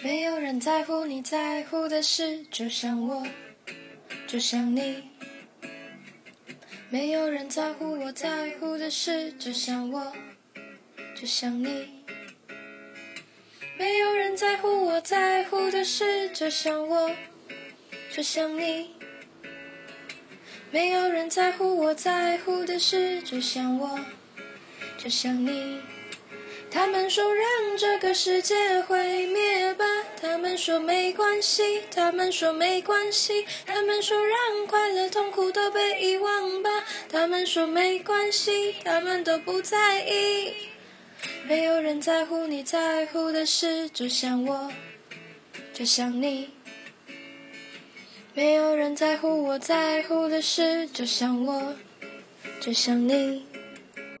没有人在乎你在乎的事，就像我，就像你。没有人在乎我在乎的事，就像我，就像你。没有人在乎我在乎的事，就像我，就像你。没有人在乎我在乎的事，就像我，就像你。他们说让这个世界毁灭吧，他们说没关系，他们说没关系，他们说让快乐痛苦都被遗忘吧，他们说没关系，他们都不在意。没有人在乎你在乎的事，就像我，就像你。没有人在乎我在乎的事，就像我，就像你。